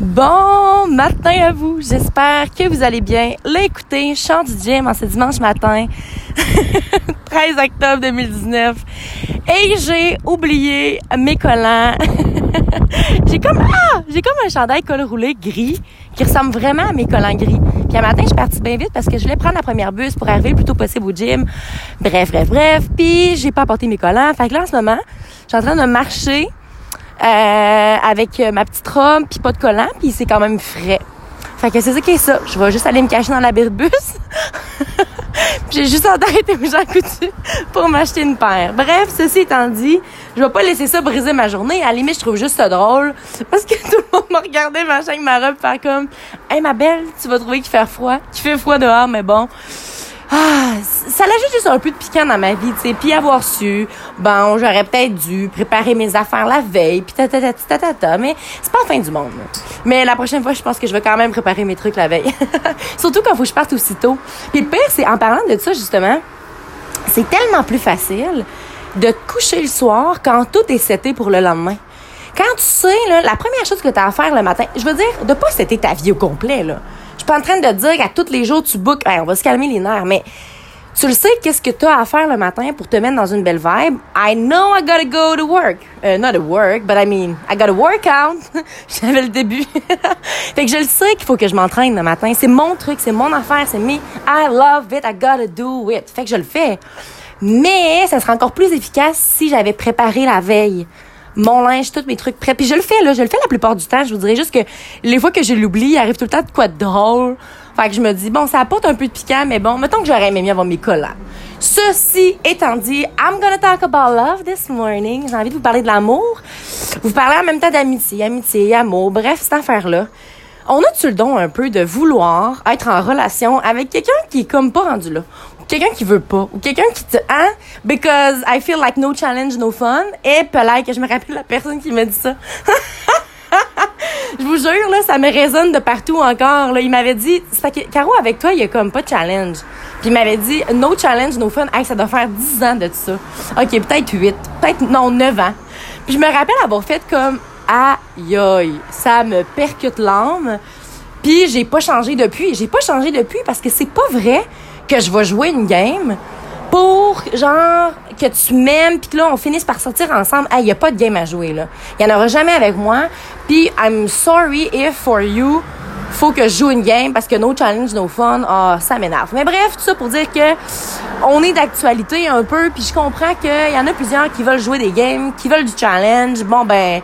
Bon matin à vous. J'espère que vous allez bien. L'écouter, chant du gym en ce dimanche matin, 13 octobre 2019. Et j'ai oublié mes collants. j'ai comme ah, j'ai comme un chandail col roulé gris qui ressemble vraiment à mes collants gris. Puis un matin, je suis partie bien vite parce que je voulais prendre la première bus pour arriver le plus tôt possible au gym. Bref, bref, bref. Puis j'ai pas apporté mes collants. Fait que là en ce moment, je suis en train de marcher euh, avec ma petite robe puis pas de collant puis c'est quand même frais. Fait que c'est ça qui est ça. Je vais juste aller me cacher dans la de bus. j'ai juste en tête aux gens coutus pour m'acheter une paire. Bref, ceci étant dit, je vais pas laisser ça briser ma journée. À la limite, je trouve juste ça drôle parce que tout le monde m'a regardé ma chaîne, ma robe faire comme "Hey ma belle, tu vas trouver qu'il fait froid, qu'il fait froid dehors mais bon." Ah, ça l'ajoute juste un peu de piquant dans ma vie, tu sais. Puis avoir su, bon, j'aurais peut-être dû préparer mes affaires la veille, puis ta ta ta ta ta ta, mais c'est pas la fin du monde. Mais la prochaine fois, je pense que je vais quand même préparer mes trucs la veille. Surtout quand faut que je parte aussitôt. Puis le pire, c'est en parlant de ça justement, c'est tellement plus facile de coucher le soir quand tout est seté pour le lendemain. Quand tu sais, la première chose que tu as à faire le matin, je veux dire, de pas setter ta vie au complet, là pas en train de dire qu'à tous les jours tu bookes, on va se calmer les nerfs, mais tu le sais, qu'est-ce que tu as à faire le matin pour te mettre dans une belle vibe? I know I gotta go to work. Uh, not to work, but I mean, I gotta work out. J'avais le début. fait que je le sais qu'il faut que je m'entraîne le matin. C'est mon truc, c'est mon affaire, c'est me. I love it, I gotta do it. Fait que je le fais. Mais ça serait encore plus efficace si j'avais préparé la veille mon linge, tous mes trucs prêts. Puis je le fais, là. Je le fais la plupart du temps. Je vous dirais juste que les fois que je l'oublie, il arrive tout le temps de quoi de drôle. Fait que je me dis, bon, ça apporte un peu de piquant, mais bon, mettons que j'aurais aimé mieux avoir mes collants. Ceci étant dit, I'm gonna talk about love this morning. J'ai envie de vous parler de l'amour. Vous parler en même temps d'amitié, amitié, amour, bref, cette affaire-là. On a-tu le don un peu de vouloir être en relation avec quelqu'un qui est comme pas rendu là? quelqu'un qui veut pas? Ou quelqu'un qui te hein? Because I feel like no challenge no fun. Et peut-être que je me rappelle la personne qui m'a dit ça. Je vous jure là ça me résonne de partout encore là. Il m'avait dit Caro avec toi il y a comme pas de challenge. Puis il m'avait dit no challenge no fun. Hey, ça doit faire 10 ans de ça. Ok peut-être 8 peut-être non 9 ans. Puis je me rappelle avoir fait comme aïe aïe ça me percute l'âme puis j'ai pas changé depuis j'ai pas changé depuis parce que c'est pas vrai que je vais jouer une game pour genre que tu m'aimes puis que là on finisse par sortir ensemble. Il y a pas de game à jouer là. Il y en aura jamais avec moi. Puis I'm sorry if for you faut que je joue une game parce que no challenge, no fun, ah, ça m'énerve. Mais bref, tout ça pour dire que on est d'actualité un peu, puis je comprends qu'il y en a plusieurs qui veulent jouer des games, qui veulent du challenge. Bon, ben,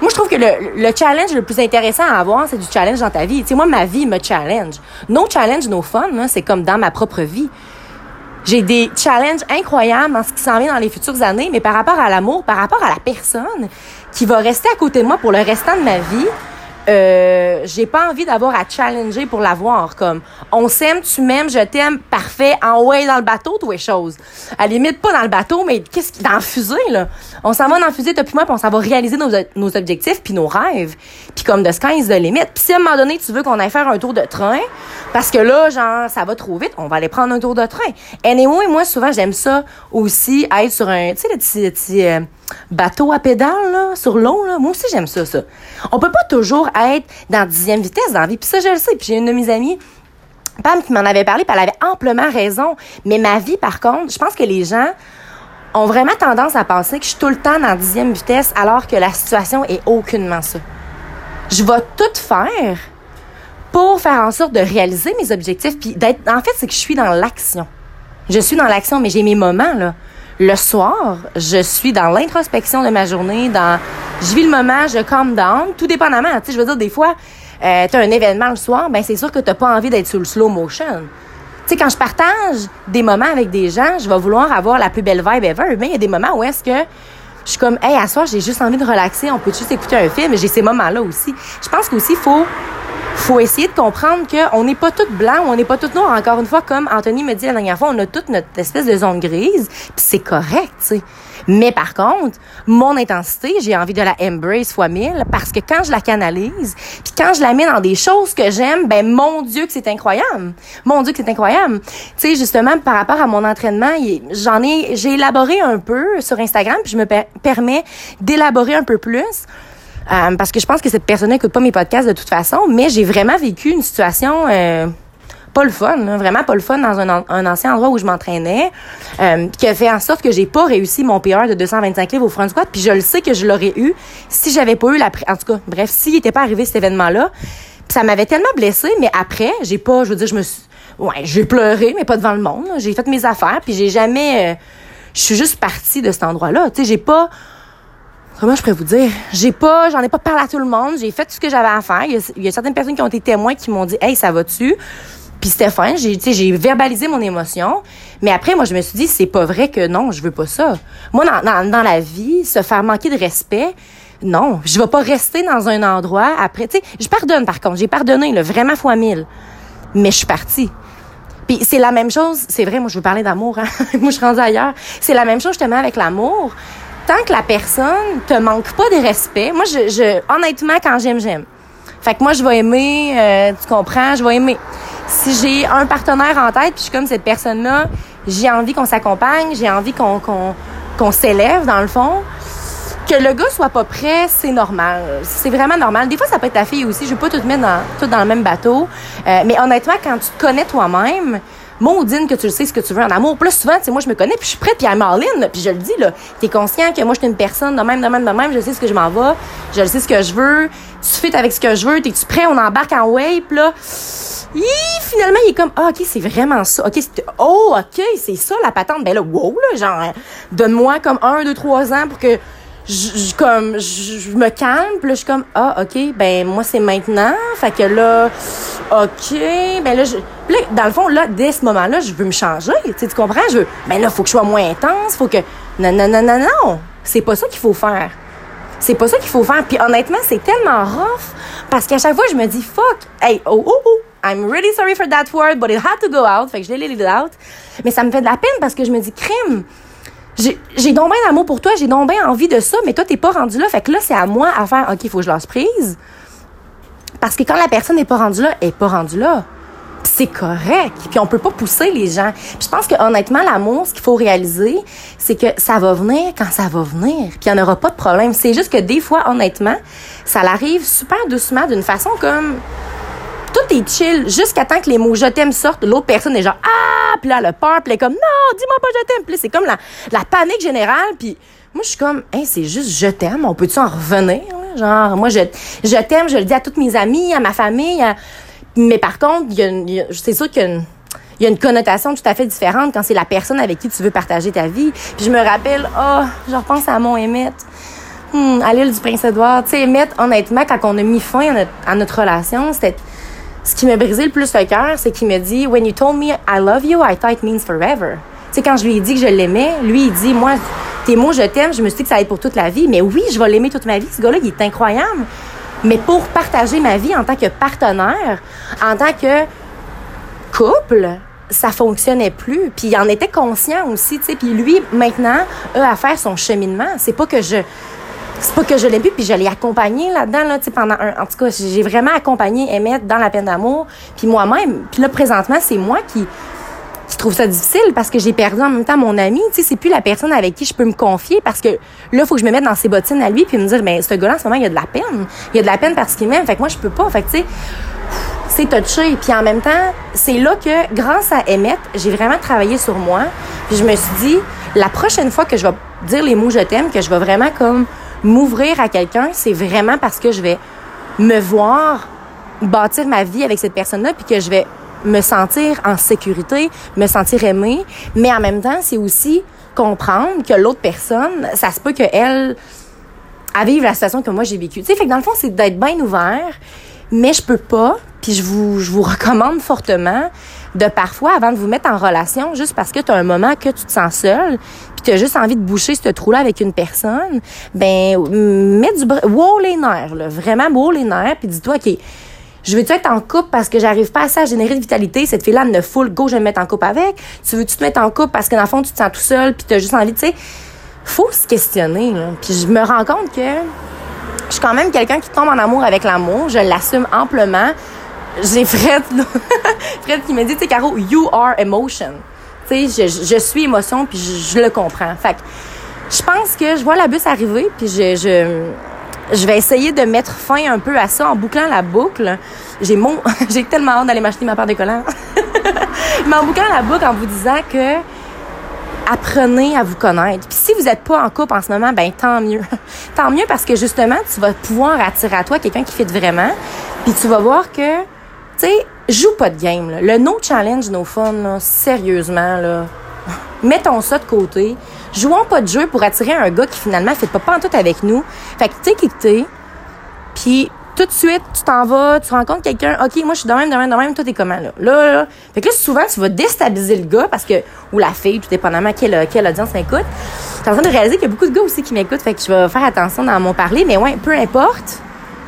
moi, je trouve que le, le challenge le plus intéressant à avoir, c'est du challenge dans ta vie. Tu sais, moi, ma vie me challenge. No challenge, no fun, c'est comme dans ma propre vie. J'ai des challenges incroyables dans ce qui s'en vient dans les futures années, mais par rapport à l'amour, par rapport à la personne qui va rester à côté de moi pour le restant de ma vie, euh, j'ai pas envie d'avoir à challenger pour l'avoir. Comme, on s'aime, tu m'aimes, je t'aime, parfait, en way dans le bateau, tout les choses. À la limite, pas dans le bateau, mais qu'est-ce qui, dans le fusée, là? On s'en va dans le fusée, toi puis moi, puis on s'en va réaliser nos, nos objectifs puis nos rêves. Puis comme de sky is the limit. Puis si à un moment donné, tu veux qu'on aille faire un tour de train, parce que là, genre, ça va trop vite, on va aller prendre un tour de train. Anyway, moi, souvent, j'aime ça aussi, être sur un, tu sais, le petit, euh, bateau à pédale, là, sur l'eau, là. Moi aussi, j'aime ça, ça. On peut pas toujours être dans dixième vitesse dans la vie. Puis ça, je le sais. Puis j'ai une de mes amies, Pam, qui m'en avait parlé, puis elle avait amplement raison. Mais ma vie, par contre, je pense que les gens ont vraiment tendance à penser que je suis tout le temps dans dixième vitesse, alors que la situation est aucunement ça. Je vais tout faire pour faire en sorte de réaliser mes objectifs, puis d'être... En fait, c'est que je suis dans l'action. Je suis dans l'action, mais j'ai mes moments, là. Le soir, je suis dans l'introspection de ma journée, dans je vis le moment, je calm down, tout dépendamment. Tu sais, je veux dire, des fois, euh, tu as un événement le soir, ben c'est sûr que tu pas envie d'être sur le slow motion. Tu sais, quand je partage des moments avec des gens, je vais vouloir avoir la plus belle vibe ever. Mais il y a des moments où est-ce que je suis comme, hey, à soir, j'ai juste envie de relaxer, on peut juste écouter un film. J'ai ces moments-là aussi. Je pense qu'aussi, il faut faut essayer de comprendre qu'on n'est pas toutes blancs, on n'est pas toutes noires. Encore une fois, comme Anthony me dit la dernière fois, on a toute notre espèce de zone grise, puis c'est correct, tu sais. Mais par contre, mon intensité, j'ai envie de la embrace fois mille parce que quand je la canalise, puis quand je la mets dans des choses que j'aime, ben mon Dieu que c'est incroyable. Mon Dieu que c'est incroyable. Tu sais, justement, par rapport à mon entraînement, j'en ai, j'ai élaboré un peu sur Instagram, puis je me permets d'élaborer un peu plus. Euh, parce que je pense que cette personne n'écoute pas mes podcasts de toute façon, mais j'ai vraiment vécu une situation euh, pas le fun, vraiment pas le fun dans un, un ancien endroit où je m'entraînais, euh, qui a fait en sorte que j'ai pas réussi mon PR de 225 livres au front squat, puis je le sais que je l'aurais eu si j'avais pas eu la... En tout cas, bref, s'il était pas arrivé cet événement-là, ça m'avait tellement blessée, mais après, j'ai pas, je veux dire, je me suis... Ouais, j'ai pleuré, mais pas devant le monde. J'ai fait mes affaires, puis j'ai jamais... Je suis juste partie de cet endroit-là. Tu sais, j'ai pas comment je pourrais vous dire? J'ai pas, j'en ai pas parlé à tout le monde. J'ai fait tout ce que j'avais à faire. Il y, a, certaines personnes qui ont été témoins qui m'ont dit, hey, ça va-tu? Puis fin. J'ai, j'ai verbalisé mon émotion. Mais après, moi, je me suis dit, c'est pas vrai que non, je veux pas ça. Moi, dans, dans, dans la vie, se faire manquer de respect, non, je vais pas rester dans un endroit après. Tu sais, je pardonne par contre. J'ai pardonné, là, vraiment fois mille. Mais je suis partie. Puis c'est la même chose. C'est vrai, moi, je veux parler d'amour. Hein? moi, je suis rendue ailleurs. C'est la même chose justement avec l'amour tant que la personne te manque pas de respect, moi, je, je honnêtement, quand j'aime, j'aime. Fait que moi, je vais aimer, euh, tu comprends, je vais aimer. Si j'ai un partenaire en tête, puis je suis comme cette personne-là, j'ai envie qu'on s'accompagne, j'ai envie qu'on qu'on qu'on s'élève, dans le fond. Que le gars soit pas prêt, c'est normal. C'est vraiment normal. Des fois, ça peut être ta fille aussi. Je veux pas tout mettre dans, tout dans le même bateau. Euh, mais honnêtement, quand tu te connais toi-même, maudine que tu le sais ce que tu veux en amour. Plus souvent, tu sais, moi, je me connais, puis je suis prête, puis à Marlene, puis je le dis, là, t'es conscient que moi, je suis une personne de même, de même, de même, je sais ce que je m'en vais, je sais ce que je veux, tu fais avec ce que je veux, t'es-tu prêt, on embarque en wave, là? Hi, finalement, il est comme, ah, OK, c'est vraiment ça. OK, oh, OK, c'est ça, la patente. Ben là, wow, là, genre, donne-moi comme un, deux, trois ans pour que je, comme je, me calme puis là je suis comme ah ok ben moi c'est maintenant. Fait que là ok ben là je là, dans le fond là dès ce moment là je veux me changer tu sais tu comprends? Je veux ben là faut que je sois moins intense faut que non non non non non c'est pas ça qu'il faut faire. C'est pas ça qu'il faut faire. Puis honnêtement c'est tellement rough parce qu'à chaque fois je me dis fuck hey oh oh oh I'm really sorry for that word but it had to go out. Fait que je l'ai let out. Mais ça me fait de la peine parce que je me dis crime j'ai donc bien d'amour pour toi, j'ai donc bien envie de ça, mais toi, t'es pas rendu là. Fait que là, c'est à moi à faire, OK, il faut que je lance prise. Parce que quand la personne n'est pas rendue là, elle n'est pas rendue là. C'est correct. Puis on peut pas pousser les gens. Puis je pense que honnêtement, l'amour, ce qu'il faut réaliser, c'est que ça va venir quand ça va venir. Puis il n'y en aura pas de problème. C'est juste que des fois, honnêtement, ça l'arrive super doucement, d'une façon comme tout est chill jusqu'à temps que les mots je t'aime sortent. L'autre personne est genre ah, puis là le elle est comme non, dis-moi pas je t'aime. Puis c'est comme la, la panique générale. Puis moi je suis comme hey, c'est juste je t'aime. On peut-tu en revenir Genre moi je je t'aime, je le dis à toutes mes amies, à ma famille. Mais par contre, c'est sûr qu'il y a une il a une connotation tout à fait différente quand c'est la personne avec qui tu veux partager ta vie. Puis je me rappelle, oh, je repense à mon Emmett. Hmm, à l'île du Prince-Édouard. Tu sais, Emmett, honnêtement, quand on a mis fin à notre, à notre relation, c'était ce qui m'a brisé le plus le cœur, c'est qu'il me dit When you told me I love you, I thought it means forever. Tu sais, quand je lui ai dit que je l'aimais, lui, il dit Moi, tes mots, je t'aime, je me suis dit que ça allait être pour toute la vie. Mais oui, je vais l'aimer toute ma vie. Ce gars-là, il est incroyable. Mais pour partager ma vie en tant que partenaire, en tant que couple, ça fonctionnait plus. Puis il en était conscient aussi, tu sais. Puis lui, maintenant, a à faire son cheminement. C'est pas que je c'est pas que je l'ai plus, puis je l'ai accompagné là-dedans, là, pendant un. En tout cas, j'ai vraiment accompagné Emmett dans la peine d'amour, puis moi-même. Puis là, présentement, c'est moi qui, qui trouve ça difficile parce que j'ai perdu en même temps mon ami. Tu sais, c'est plus la personne avec qui je peux me confier parce que là, faut que je me mette dans ses bottines à lui puis me dire, ben, ce gars-là, en ce moment, il a de la peine. Il a de la peine parce qu'il m'aime. Fait que moi, je peux pas. Fait que, tu sais, c'est touché. Puis en même temps, c'est là que, grâce à Emmett, j'ai vraiment travaillé sur moi. Puis je me suis dit, la prochaine fois que je vais dire les mots je t'aime, que je vais vraiment comme m'ouvrir à quelqu'un, c'est vraiment parce que je vais me voir bâtir ma vie avec cette personne-là, puis que je vais me sentir en sécurité, me sentir aimée. Mais en même temps, c'est aussi comprendre que l'autre personne, ça se peut qu'elle vive la situation que moi j'ai vécue. Tu sais, fait que dans le fond, c'est d'être bien ouvert, mais je peux pas, puis je vous, je vous recommande fortement de parfois, avant de vous mettre en relation, juste parce que tu un moment que tu te sens seul, puis tu juste envie de boucher ce trou-là avec une personne, ben, mets du... Wow les nerfs, là, vraiment wow les nerfs, puis dis-toi, OK, je veux-tu être en couple parce que j'arrive pas assez à générer de vitalité? Cette fille-là ne full go, je vais me mettre en couple avec. Tu veux-tu te mettre en couple parce que dans le fond, tu te sens tout seul puis tu as juste envie, tu sais? Faut se questionner, là. Puis je me rends compte que je suis quand même quelqu'un qui tombe en amour avec l'amour. Je l'assume amplement j'ai Fred, Fred qui me dit, tu sais, Caro, you are emotion. Tu sais, je, je, suis émotion, puis je, le comprends. Fait que je pense que je vois la bus arriver, puis je, je, je vais essayer de mettre fin un peu à ça en bouclant la boucle. J'ai mon, j'ai tellement hâte d'aller m'acheter ma part de collants. Mais en bouclant la boucle en vous disant que apprenez à vous connaître. Puis si vous n'êtes pas en couple en ce moment, ben tant mieux. tant mieux parce que justement, tu vas pouvoir attirer à toi quelqu'un qui fait vraiment. Puis tu vas voir que, tu sais, joue pas de game. Là. Le no challenge, no fun, sérieusement, mettons ça de côté. Jouons pas de jeu pour attirer un gars qui finalement fait pas tout avec nous. Fait que t'es, puis tout de suite, tu t'en vas, tu rencontres quelqu'un, OK, moi, je suis de même, de même, de même, toi, t'es comment, là? Là, là. Fait que là, souvent, tu vas déstabiliser le gars parce que, ou la fille, tout dépendamment quelle, quelle audience m'écoute. T'es en train de réaliser qu'il y a beaucoup de gars aussi qui m'écoutent, fait que je vais faire attention dans mon parler, mais ouais, peu importe.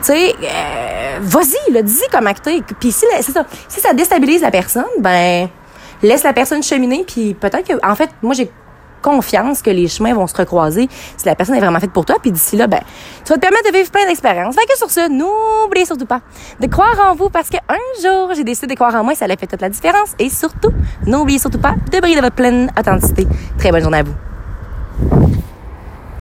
Tu sais, euh, vas-y, dis-y comment t'es. Puis si, c'est ça, si ça déstabilise la personne, ben, laisse la personne cheminer, puis peut-être que, en fait, moi, j'ai confiance que les chemins vont se recroiser si la personne est vraiment faite pour toi. Puis d'ici là, ben, tu vas te permettre de vivre plein d'expériences. Fait que sur ce, n'oubliez surtout pas de croire en vous parce qu'un jour, j'ai décidé de croire en moi et ça a fait toute la différence. Et surtout, n'oubliez surtout pas de briller de votre pleine authenticité. Très bonne journée à vous.